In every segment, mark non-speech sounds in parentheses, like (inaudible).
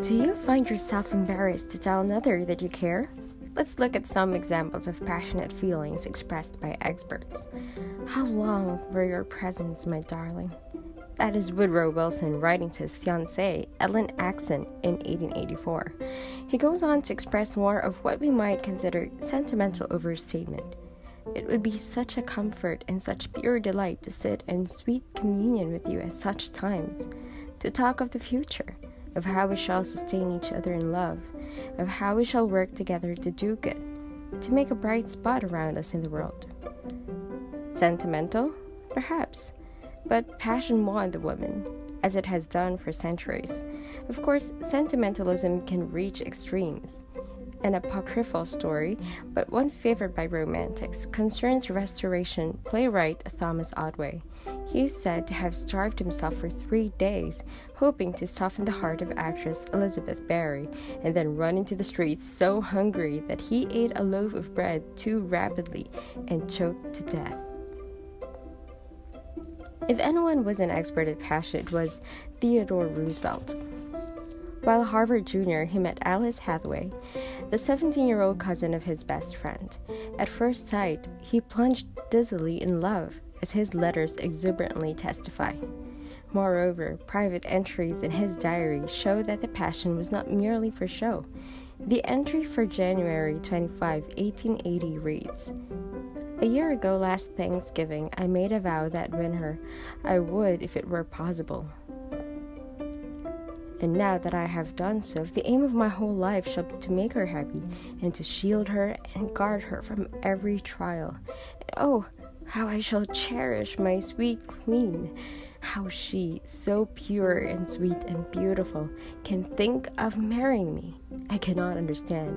Do you find yourself embarrassed to tell another that you care? Let's look at some examples of passionate feelings expressed by experts. How long for your presence, my darling? That is Woodrow Wilson writing to his fiancée, Ellen Axson, in 1884. He goes on to express more of what we might consider sentimental overstatement. It would be such a comfort and such pure delight to sit in sweet communion with you at such times, to talk of the future of how we shall sustain each other in love, of how we shall work together to do good, to make a bright spot around us in the world. Sentimental? Perhaps, but passion won the woman, as it has done for centuries. Of course, sentimentalism can reach extremes. An apocryphal story, but one favored by romantics, concerns Restoration playwright Thomas Otway. He is said to have starved himself for three days, hoping to soften the heart of actress Elizabeth Barry, and then run into the streets so hungry that he ate a loaf of bread too rapidly and choked to death. If anyone was an expert at passion, it was Theodore Roosevelt. While Harvard Jr., he met Alice Hathaway, the 17 year old cousin of his best friend. At first sight, he plunged dizzily in love as his letters exuberantly testify. Moreover, private entries in his diary show that the passion was not merely for show. The entry for January 25, 1880 reads A year ago last Thanksgiving, I made a vow that win her I would if it were possible. And now that I have done so, the aim of my whole life shall be to make her happy, and to shield her and guard her from every trial. Oh, how I shall cherish my sweet queen! How she, so pure and sweet and beautiful, can think of marrying me, I cannot understand,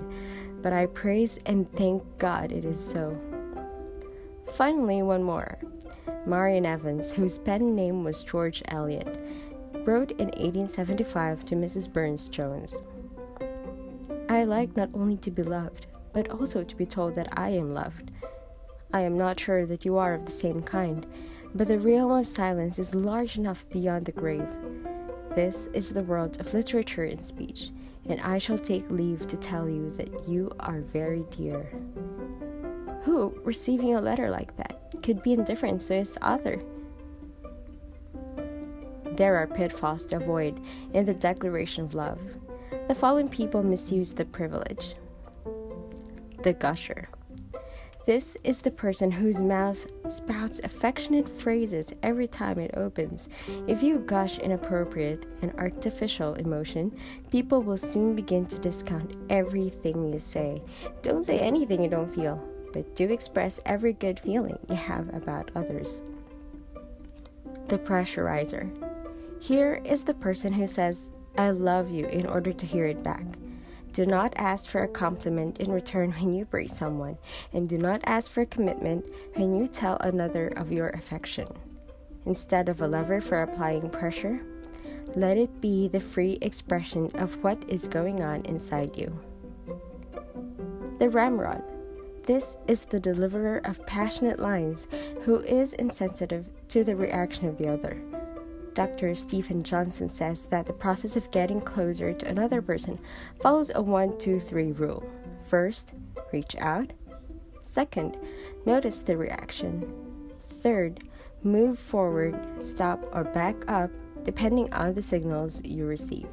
but I praise and thank God it is so. Finally, one more. Marian Evans, whose pen name was George Eliot, wrote in 1875 to Mrs. Burne-Jones I like not only to be loved, but also to be told that I am loved. I am not sure that you are of the same kind, but the realm of silence is large enough beyond the grave. This is the world of literature and speech, and I shall take leave to tell you that you are very dear. Who, receiving a letter like that, could be indifferent to its author? There are pitfalls to avoid in the declaration of love. The following people misuse the privilege the gusher. This is the person whose mouth spouts affectionate phrases every time it opens. If you gush inappropriate and artificial emotion, people will soon begin to discount everything you say. Don't say anything you don't feel, but do express every good feeling you have about others. The pressurizer. Here is the person who says, I love you in order to hear it back. Do not ask for a compliment in return (laughs) when you praise someone, and do not ask for commitment when you tell another of your affection. Instead of a lever for applying pressure, let it be the free expression of what is going on inside you. The ramrod. This is the deliverer of passionate lines who is insensitive to the reaction of the other. Dr. Stephen Johnson says that the process of getting closer to another person follows a 1 2 3 rule. First, reach out. Second, notice the reaction. Third, move forward, stop, or back up depending on the signals you receive.